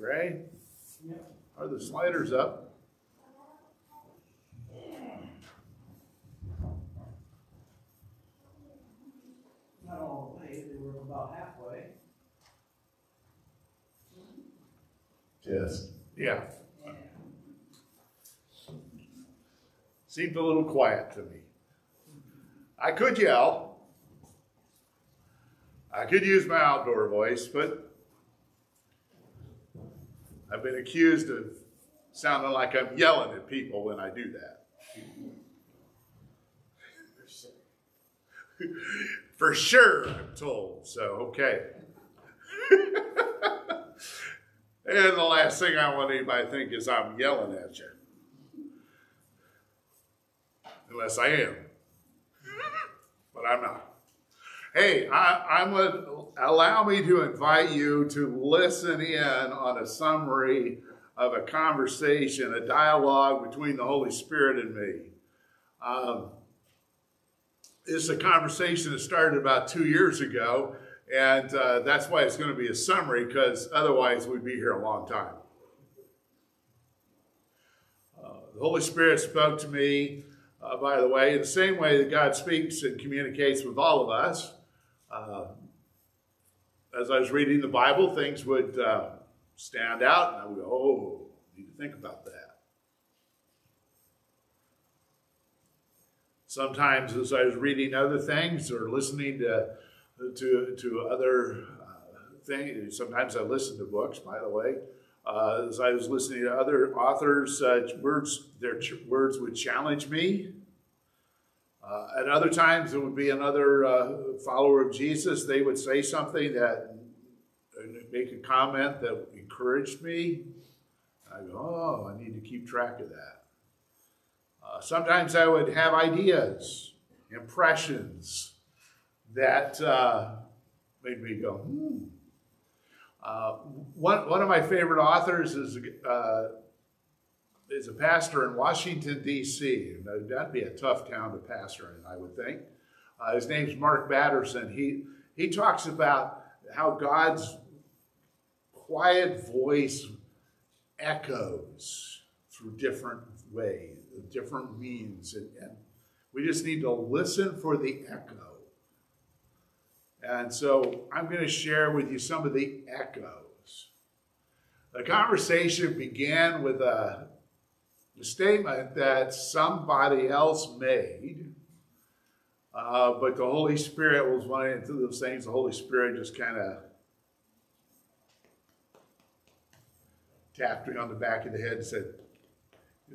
Ray. Are the sliders up? Not all the way, they were about halfway. Yes. Yeah. Seemed a little quiet to me. I could yell. I could use my outdoor voice, but I've been accused of sounding like I'm yelling at people when I do that. For sure, I'm told. So, okay. and the last thing I want anybody to think is I'm yelling at you. Unless I am. But I'm not. Hey, I, I'm going to allow me to invite you to listen in on a summary of a conversation, a dialogue between the Holy Spirit and me. Um, is a conversation that started about two years ago, and uh, that's why it's going to be a summary, because otherwise we'd be here a long time. Uh, the Holy Spirit spoke to me, uh, by the way, in the same way that God speaks and communicates with all of us. Uh, as I was reading the Bible, things would uh, stand out, and I would go, oh, need to think about that. Sometimes, as I was reading other things or listening to to to other uh, things, sometimes I listen to books. By the way, uh, as I was listening to other authors, uh, words their ch- words would challenge me. Uh, at other times, it would be another uh, follower of Jesus. They would say something that make a comment that encouraged me. I go, oh, I need to keep track of that. Uh, sometimes I would have ideas, impressions that uh, made me go, hmm. Uh, one, one of my favorite authors is, uh, is a pastor in Washington, D.C. That'd be a tough town to pastor in, I would think. Uh, his name's Mark Batterson. He, he talks about how God's quiet voice echoes through different ways different means. And, and we just need to listen for the echo. And so I'm going to share with you some of the echoes. The conversation began with a, a statement that somebody else made, uh, but the Holy Spirit was one of those things the Holy Spirit just kind of tapped me on the back of the head and said,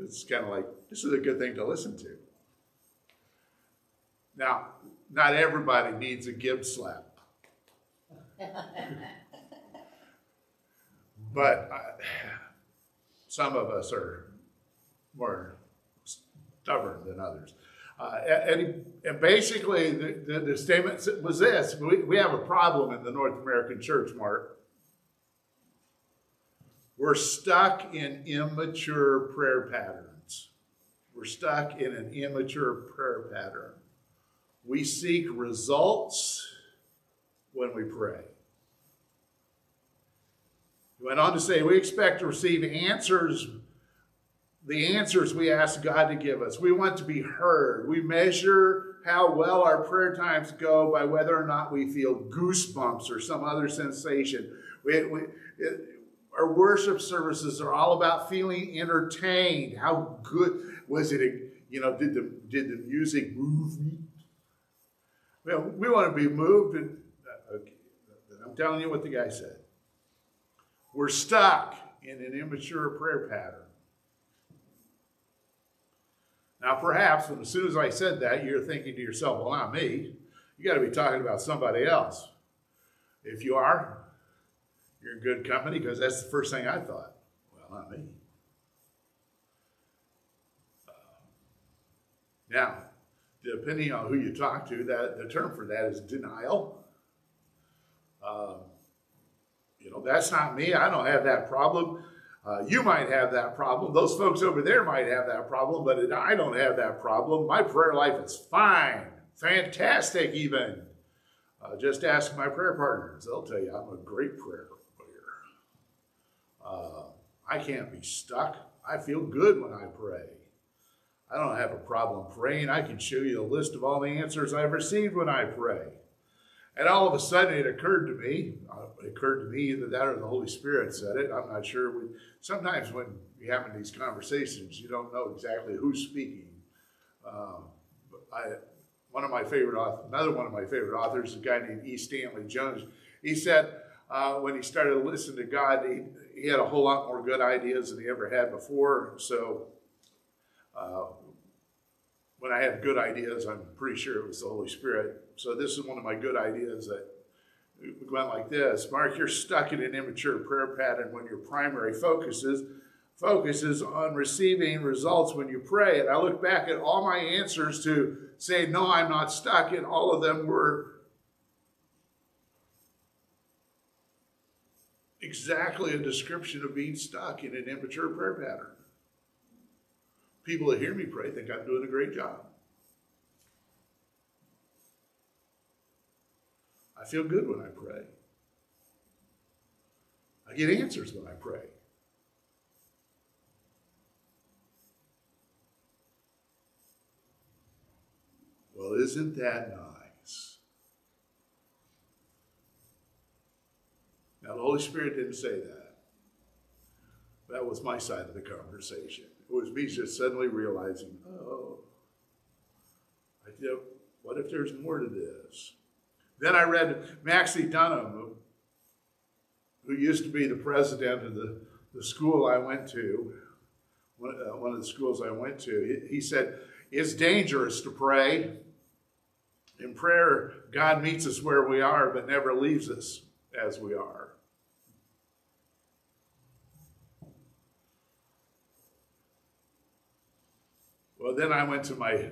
it's kind of like, this is a good thing to listen to. Now, not everybody needs a Gibbs slap. but I, some of us are more stubborn than others. Uh, and, and, basically, the, the, the, statement was this we, we have a problem in the North American church, Mark. We're stuck in immature prayer patterns. We're stuck in an immature prayer pattern. We seek results when we pray. He went on to say, We expect to receive answers, the answers we ask God to give us. We want to be heard. We measure how well our prayer times go by whether or not we feel goosebumps or some other sensation. We, we, it, our worship services are all about feeling entertained. How good was it? You know, did the did the music move me? Well, we want to be moved, and uh, okay, I'm telling you what the guy said. We're stuck in an immature prayer pattern. Now, perhaps, as soon as I said that, you're thinking to yourself, "Well, not me." You got to be talking about somebody else. If you are, you're in good company because that's the first thing I thought. Well, not me. Now, depending on who you talk to, that the term for that is denial. Um, you know, that's not me. I don't have that problem. Uh, you might have that problem. Those folks over there might have that problem, but I don't have that problem. My prayer life is fine, fantastic, even. Uh, just ask my prayer partners. They'll tell you I'm a great prayer Uh, I can't be stuck. I feel good when I pray. I don't have a problem praying. I can show you a list of all the answers I've received when I pray. And all of a sudden, it occurred to me, it occurred to me that that or the Holy Spirit said it. I'm not sure. We, sometimes when you're having these conversations, you don't know exactly who's speaking. Uh, I, one of my favorite authors, another one of my favorite authors, a guy named E. Stanley Jones, he said uh, when he started to listen to God, he, he had a whole lot more good ideas than he ever had before. So uh, when I have good ideas, I'm pretty sure it was the Holy Spirit. So this is one of my good ideas that went like this. Mark, you're stuck in an immature prayer pattern when your primary focus is focuses on receiving results when you pray. And I look back at all my answers to say, no, I'm not stuck, and all of them were exactly a description of being stuck in an immature prayer pattern. People that hear me pray think I'm doing a great job. I feel good when I pray. I get answers when I pray. Well, isn't that nice? Now, the Holy Spirit didn't say that. That was my side of the conversation. It was me just suddenly realizing, oh, I did, what if there's more to this? Then I read Maxie Dunnam, who used to be the president of the, the school I went to, one, uh, one of the schools I went to. He, he said, It's dangerous to pray. In prayer, God meets us where we are, but never leaves us as we are. Well, then I went to my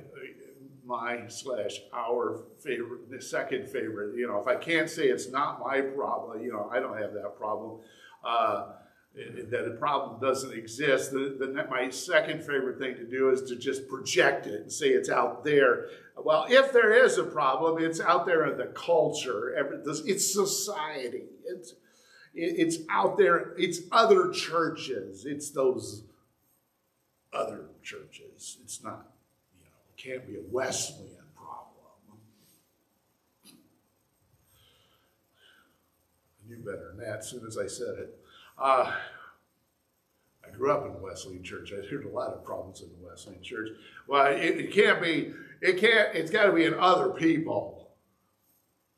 my slash our favorite, the second favorite. You know, if I can't say it's not my problem, you know, I don't have that problem. Uh, that a problem doesn't exist. The, the, my second favorite thing to do is to just project it and say it's out there. Well, if there is a problem, it's out there in the culture. It's society. It's it's out there. It's other churches. It's those other churches. It's not can't be a Wesleyan problem. I knew better than that as soon as I said it. Uh, I grew up in Wesleyan church. I heard a lot of problems in the Wesleyan church. Well, it, it can't be, it can't, it's got to be in other people,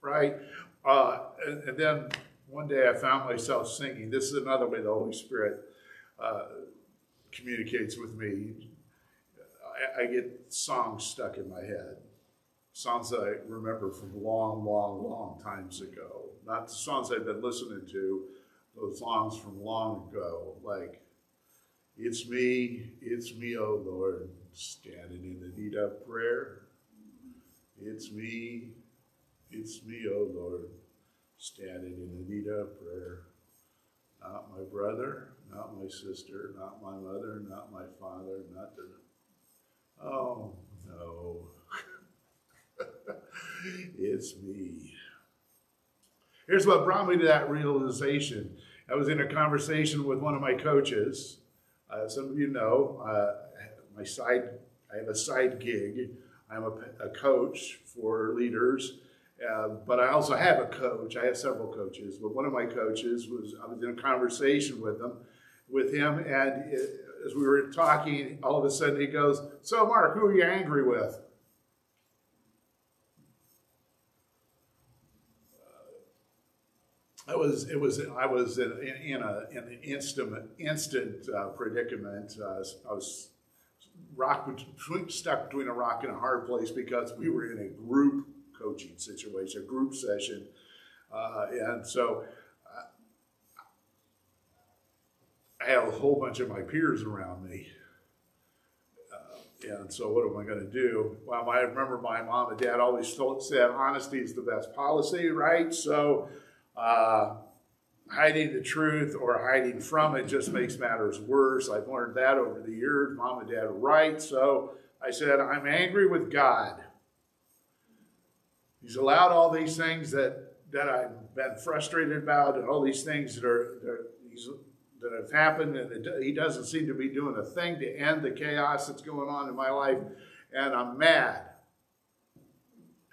right? Uh, and, and, then one day I found myself singing. This is another way the Holy Spirit uh, communicates with me. I, get songs stuck in my head, songs that I remember from long, long, long times ago. Not the songs I've been listening to, those songs from long ago, like "It's Me, It's Me, Oh Lord, standing in the need of prayer." It's me, it's me, oh Lord, standing in the need of prayer. Not my brother, not my sister, not my mother, not my father, not the Oh, no. it's me. Here's what brought me to that realization. I was in a conversation with one of my coaches. Uh, some of you know, uh, my side, I have a side gig. I'm a, a coach for leaders, uh, but I also have a coach. I have several coaches, but one of my coaches was, I was in a conversation with them, with him, and it, as we were talking, all of a sudden he goes, So, Mark, who are you angry with? I was, it was, I was in, in, a, in an instant, instant uh, predicament. Uh, I was rock stuck between a rock and a hard place because we were in a group coaching situation, a group session. Uh, and so I have a whole bunch of my peers around me. Uh, and so, what am I going to do? Well, I remember my mom and dad always told, said honesty is the best policy, right? So, uh, hiding the truth or hiding from it just makes matters worse. I've learned that over the years. Mom and dad are right. So, I said, I'm angry with God. He's allowed all these things that, that I've been frustrated about and all these things that are, that he's that have happened, and it, he doesn't seem to be doing a thing to end the chaos that's going on in my life, and I'm mad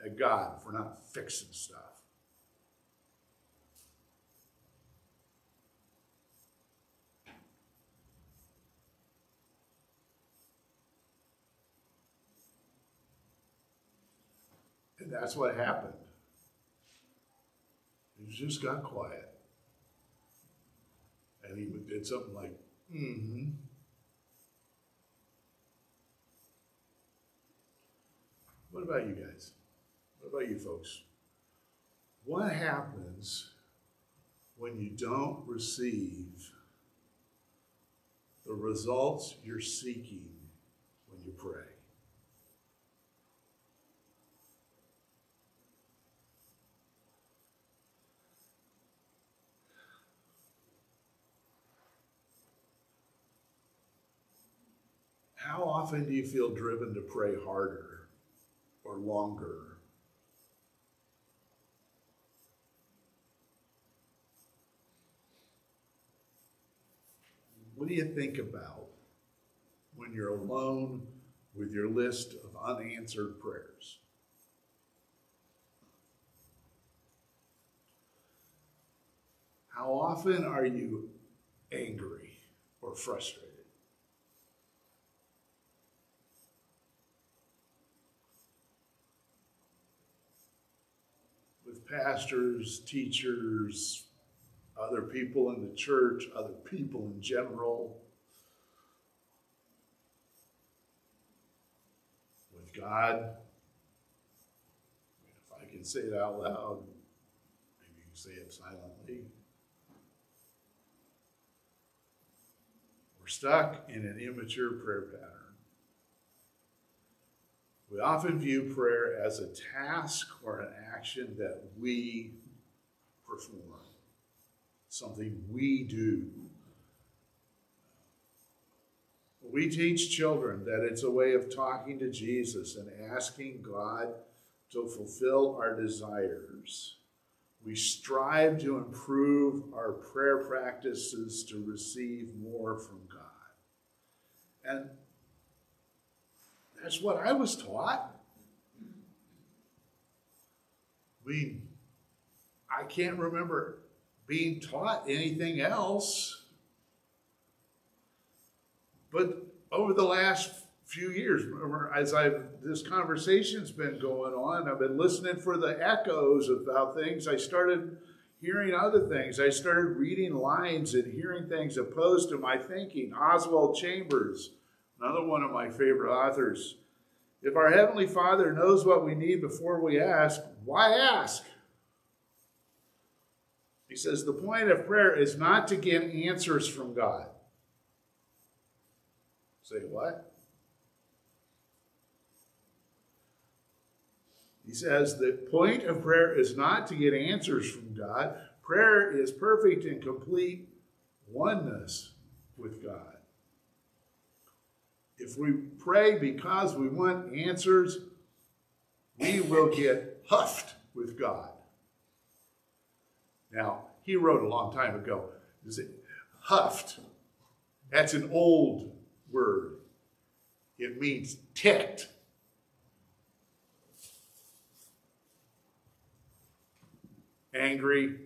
at God for not fixing stuff. And that's what happened. He just got quiet. And he did something like, mm hmm. What about you guys? What about you folks? What happens when you don't receive the results you're seeking when you pray? How often do you feel driven to pray harder or longer? What do you think about when you're alone with your list of unanswered prayers? How often are you angry or frustrated? with pastors, teachers, other people in the church, other people in general, with God. If I can say it out loud, maybe you can say it silently. We're stuck in an immature prayer pattern. We often view prayer as a task or an action that we perform, something we do. We teach children that it's a way of talking to Jesus and asking God to fulfill our desires. We strive to improve our prayer practices to receive more from God. And that's what I was taught. I mean, I can't remember being taught anything else. But over the last few years, as I've this conversation's been going on, I've been listening for the echoes of how things. I started hearing other things. I started reading lines and hearing things opposed to my thinking. Oswald Chambers Another one of my favorite authors. If our Heavenly Father knows what we need before we ask, why ask? He says the point of prayer is not to get answers from God. Say what? He says the point of prayer is not to get answers from God. Prayer is perfect and complete oneness with God. If we pray because we want answers, we will get huffed with God. Now, he wrote a long time ago, is it huffed? That's an old word. It means ticked. Angry.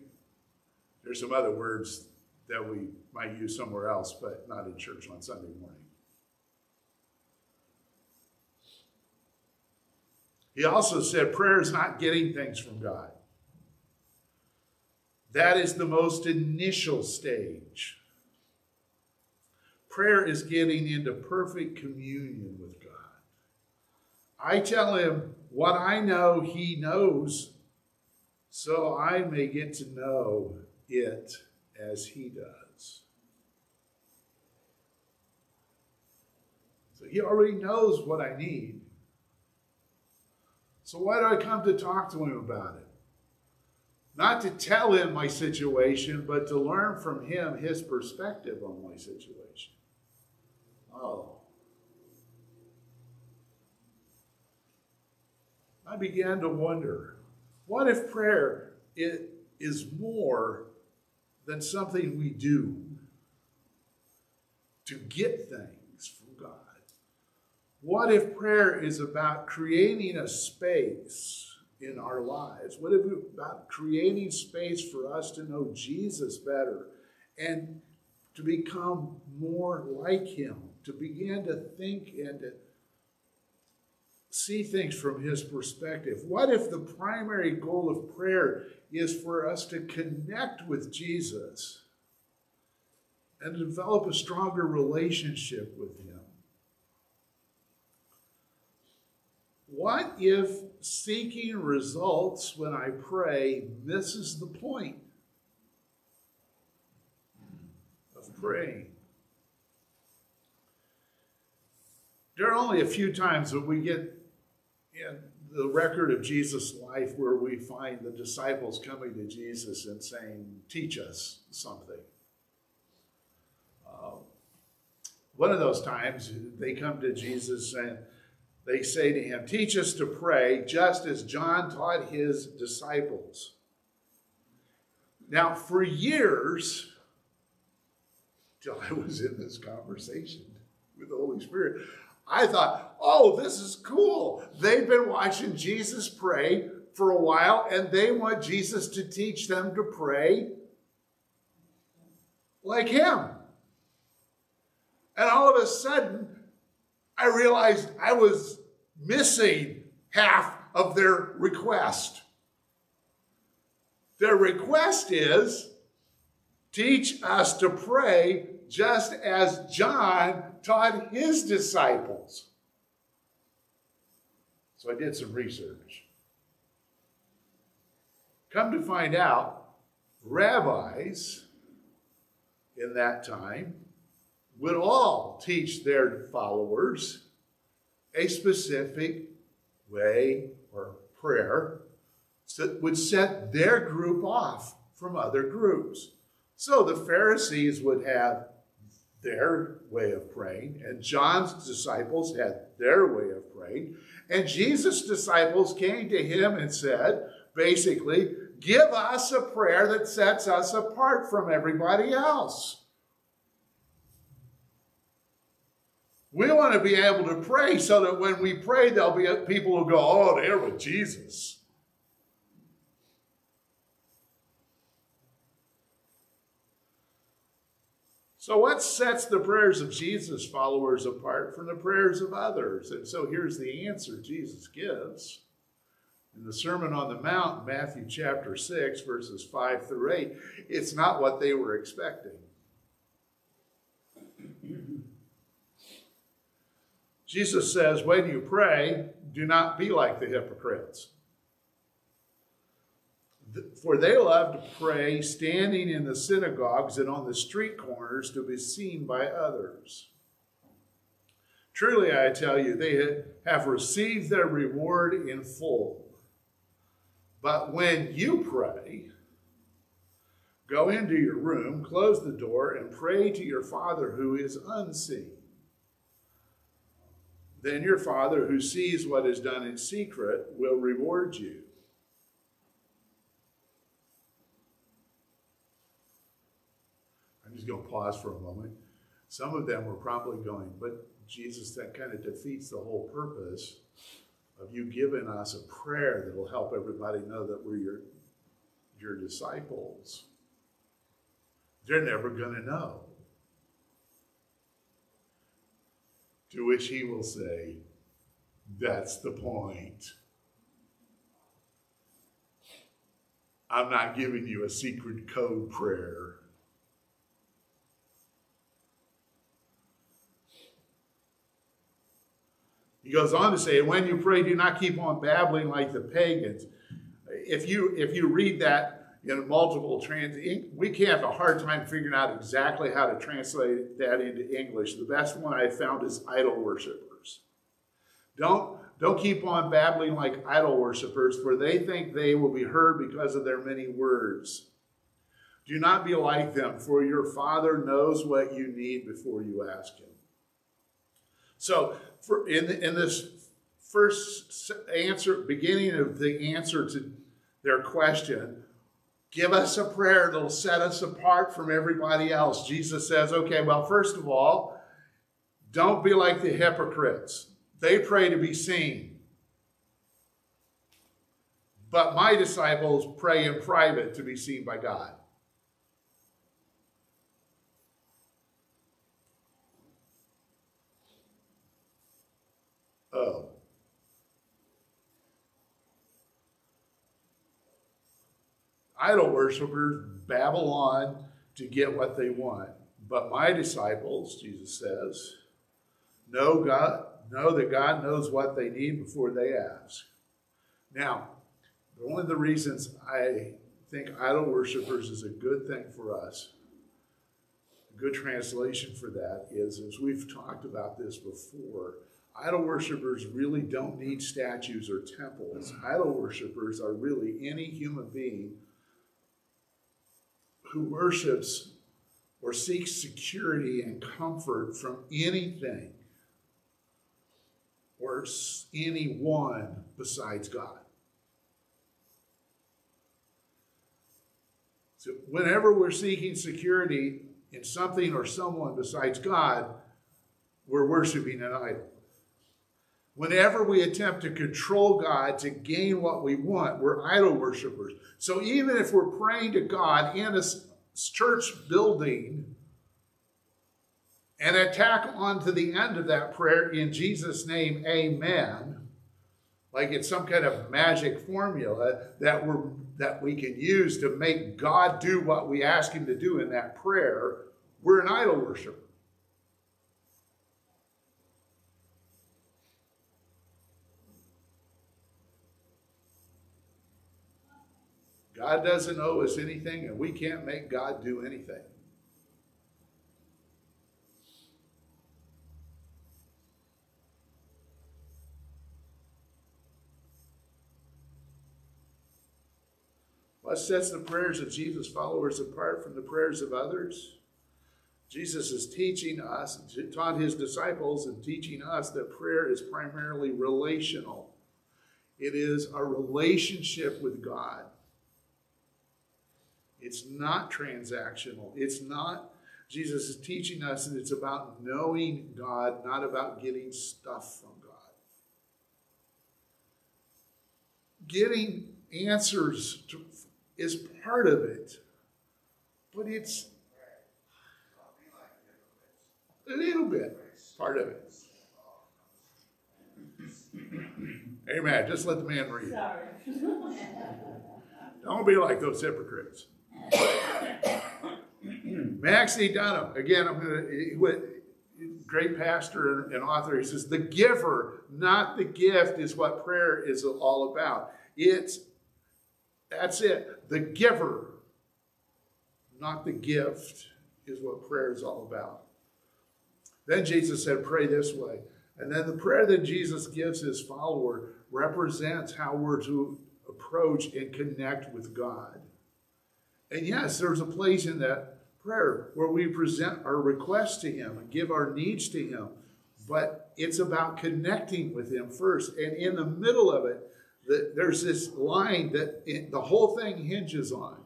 There's some other words that we might use somewhere else, but not in church on Sunday morning. He also said prayer is not getting things from God. That is the most initial stage. Prayer is getting into perfect communion with God. I tell him what I know he knows, so I may get to know it as he does. So he already knows what I need. So why do I come to talk to him about it? Not to tell him my situation, but to learn from him his perspective on my situation. Oh. I began to wonder what if prayer is more than something we do? to get things from God? What if prayer is about creating a space in our lives? What if it's about creating space for us to know Jesus better and to become more like him, to begin to think and to see things from his perspective? What if the primary goal of prayer is for us to connect with Jesus and develop a stronger relationship with him? What if seeking results when I pray misses the point of praying? There are only a few times that we get in the record of Jesus' life where we find the disciples coming to Jesus and saying, Teach us something. Uh, one of those times they come to Jesus and they say to him, Teach us to pray just as John taught his disciples. Now, for years, till I was in this conversation with the Holy Spirit, I thought, oh, this is cool. They've been watching Jesus pray for a while and they want Jesus to teach them to pray like him. And all of a sudden, I realized I was missing half of their request. Their request is teach us to pray just as John taught his disciples. So I did some research. Come to find out, rabbis in that time would all teach their followers a specific way or prayer that would set their group off from other groups. So the Pharisees would have their way of praying, and John's disciples had their way of praying. And Jesus' disciples came to him and said, basically, give us a prayer that sets us apart from everybody else. We want to be able to pray so that when we pray, they're'll be people who go, oh, there with Jesus. So, what sets the prayers of Jesus' followers apart from the prayers of others? And so, here's the answer Jesus gives. In the Sermon on the Mount, Matthew chapter 6, verses 5 through 8, it's not what they were expecting. Jesus says, when you pray, do not be like the hypocrites. For they love to pray standing in the synagogues and on the street corners to be seen by others. Truly, I tell you, they have received their reward in full. But when you pray, go into your room, close the door, and pray to your Father who is unseen then your Father who sees what is done in secret will reward you. I'm just going to pause for a moment. Some of them were probably going, but Jesus, that kind of defeats the whole purpose of you giving us a prayer that will help everybody know that we're your, your disciples. They're never going to know. To which he will say, That's the point. I'm not giving you a secret code prayer. He goes on to say, when you pray, do not keep on babbling like the pagans. If you if you read that in multiple trans. We can have a hard time figuring out exactly how to translate that into English. The best one I found is idol worshippers. Don't don't keep on babbling like idol worshippers, for they think they will be heard because of their many words. Do not be like them, for your Father knows what you need before you ask Him. So, for, in, in this first answer, beginning of the answer to their question, Give us a prayer that'll set us apart from everybody else. Jesus says, okay, well, first of all, Don't be like the hypocrites. They pray to be seen. But my disciples pray in private to be seen by God. Oh. Idol worshippers babble on to get what they want. But my disciples, Jesus says, know God, know that God knows what they need before they ask. Now, one of the reasons I think idol worshippers is a good thing for us, a good translation for that is, as we've talked about this before, idol worshippers really don't need statues or temples. Idol worshippers are really any human being who worships or seeks security and comfort from anything or anyone besides God. So, whenever we're seeking security in something or someone besides God, we're worshiping an idol. Whenever we attempt to control God to gain what we want, we're idol worshippers. So even if we're praying to God in a church building and attack onto the end of that prayer in Jesus' name, amen, like it's some kind of magic formula that we're that we can use to make God do what we ask him to do in that prayer, we're an idol worshiper. God doesn't owe us anything, and we can't make God do anything. What sets the prayers of Jesus' followers apart from the prayers of others? Jesus is teaching us, taught his disciples, and teaching us that prayer is primarily relational. It is a relationship with God. It's not transactional. It's not, Jesus is teaching us, and it's about knowing God, not about getting stuff from God. Getting answers to, is part of it, but it's a little bit part of it. Amen. Just let the man read. Don't be like those hypocrites. Max E. Dunham, again, I'm going to, great pastor and author, he says, the giver, not the gift, is what prayer is all about. It's, that's it. The giver, not the gift, is what prayer is all about. Then Jesus said, pray this way. And then the prayer that Jesus gives his follower represents how we're to approach and connect with God. And yes, there's a place in that prayer where we present our requests to Him and give our needs to Him. But it's about connecting with Him first. And in the middle of it, the, there's this line that it, the whole thing hinges on.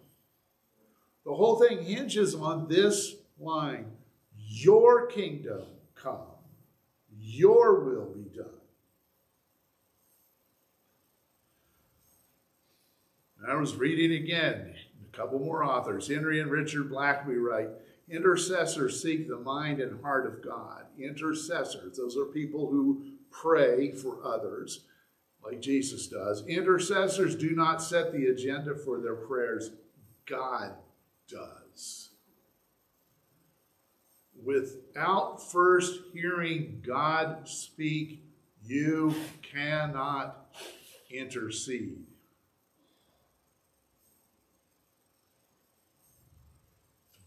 The whole thing hinges on this line Your kingdom come, your will be done. And I was reading again a couple more authors. Henry and Richard Blackaby write Intercessors seek the mind and heart of God. Intercessors, those are people who pray for others, like Jesus does. Intercessors do not set the agenda for their prayers, God does. Without first hearing God speak, you cannot intercede.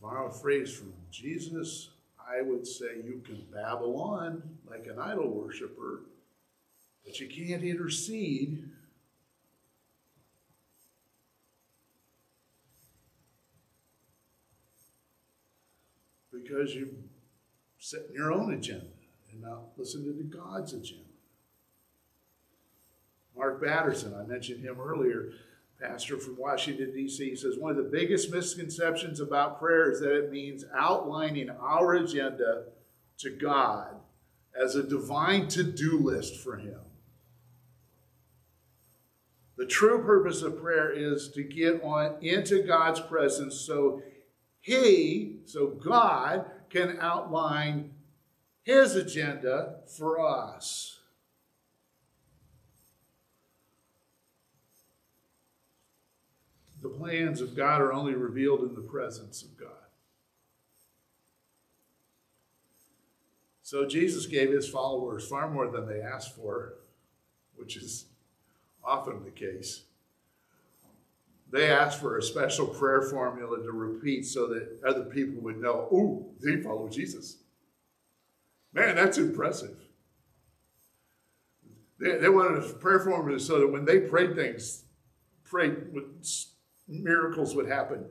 Borrow a phrase from Jesus, I would say you can babble on like an idol worshiper, but you can't intercede. Because you're setting your own agenda and not listening to God's agenda. Mark Batterson, I mentioned him earlier pastor from Washington, D.C., says one of the biggest misconceptions about prayer is that it means outlining our agenda to God as a divine to do list for him. The true purpose of prayer is to get on into God's presence so he, so God, can outline his agenda for us. Plans of God are only revealed in the presence of God. So Jesus gave his followers far more than they asked for, which is often the case. They asked for a special prayer formula to repeat so that other people would know, oh, they follow Jesus. Man, that's impressive. They, they wanted a prayer formula so that when they prayed things, prayed, miracles would happen.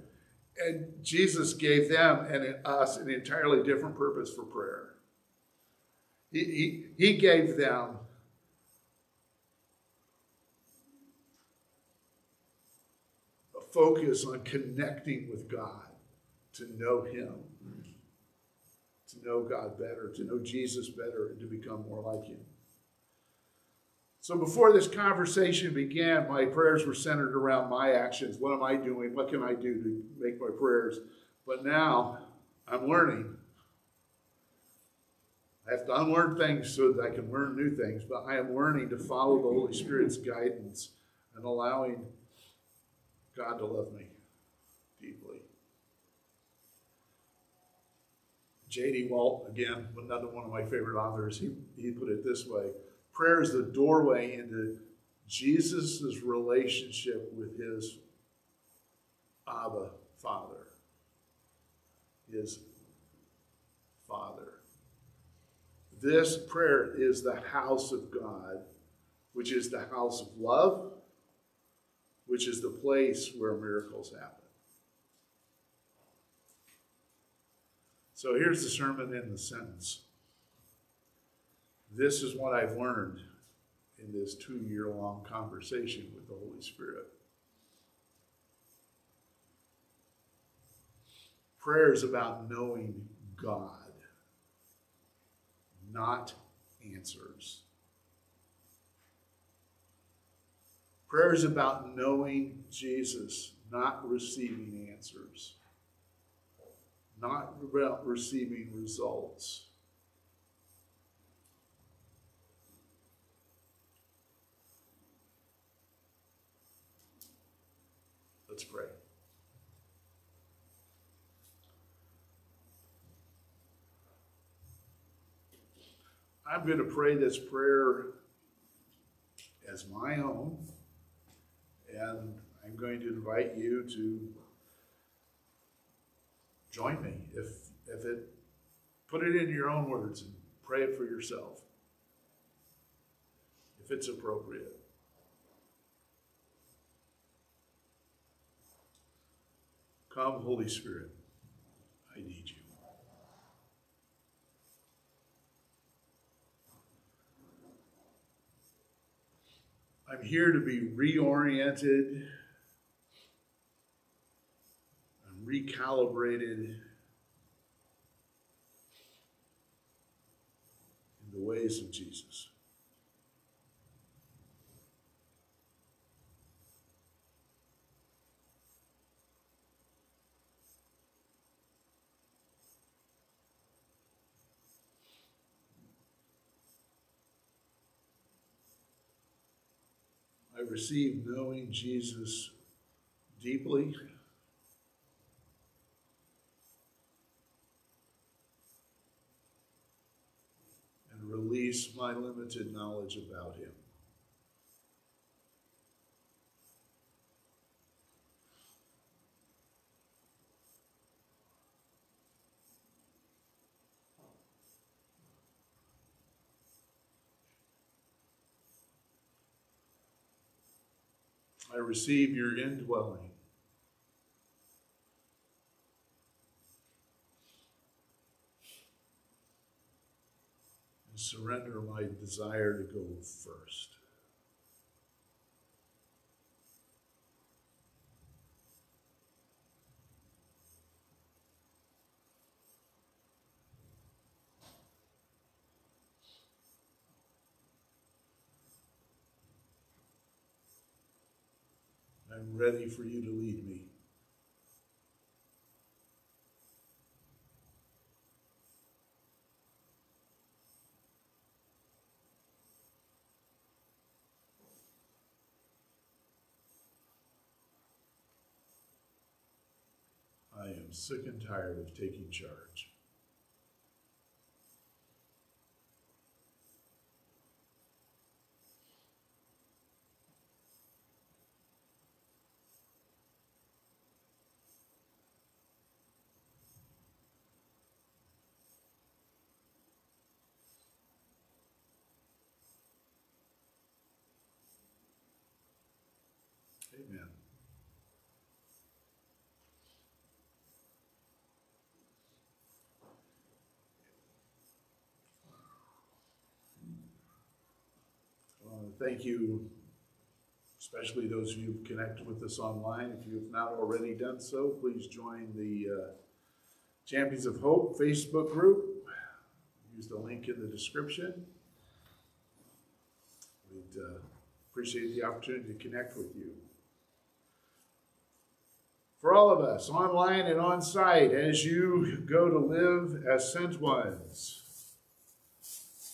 And Jesus gave them and us an entirely different purpose for prayer. He, he, he gave them a focus on connecting with God, to know Him, to know God better, to know Jesus better, and to become more like Him. So before this conversation began, my prayers were centered around my actions. What am I doing? What can I do to make my prayers? But now I'm learning I have to unlearn things so that I can learn new things, but I am learning to follow the Holy Spirit's guidance and allowing God to love me deeply. J.D. Walt, again, another one of my favorite authors, he, he put it this way prayer is the doorway into Jesus' relationship with his Abba Father, his Father. This prayer is the house of God, which is the house of love, which is the place where miracles happen. So here's the sermon in the sentence. This is what I've learned in this two year long conversation with the Holy Spirit. Prayer is about knowing God not answers. Prayer is about knowing Jesus, not receiving answers, not about receiving results. Let's pray. I'm going to pray this prayer as my own, and I'm going to invite you to join me. If, if it, put it in your own words and pray it for yourself, if it's appropriate. Come, Holy Spirit, I need you. I'm here to be reoriented and recalibrated in the ways of Jesus. I received knowing Jesus deeply. And release my limited knowledge about him. I receive your indwelling. And surrender my desire to go first. Ready for you to lead me. I am sick and tired of taking charge. Amen. Uh, Thank you, especially those of you who've connected with us online. If you have not already done so, please join the uh, Champions of Hope Facebook group. Use the link in the description. We'd uh, appreciate the opportunity to connect with you. For all of us, online and on site, as you go to live as sent ones,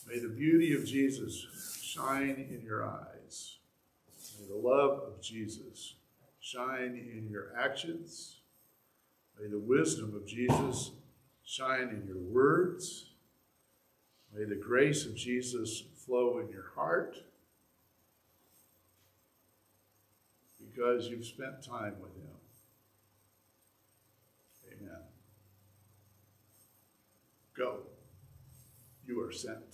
may the beauty of Jesus shine in your eyes. May the love of Jesus shine in your actions. May the wisdom of Jesus shine in your words. May the grace of Jesus flow in your heart because you've spent time with him. Amen. Go. You are sent.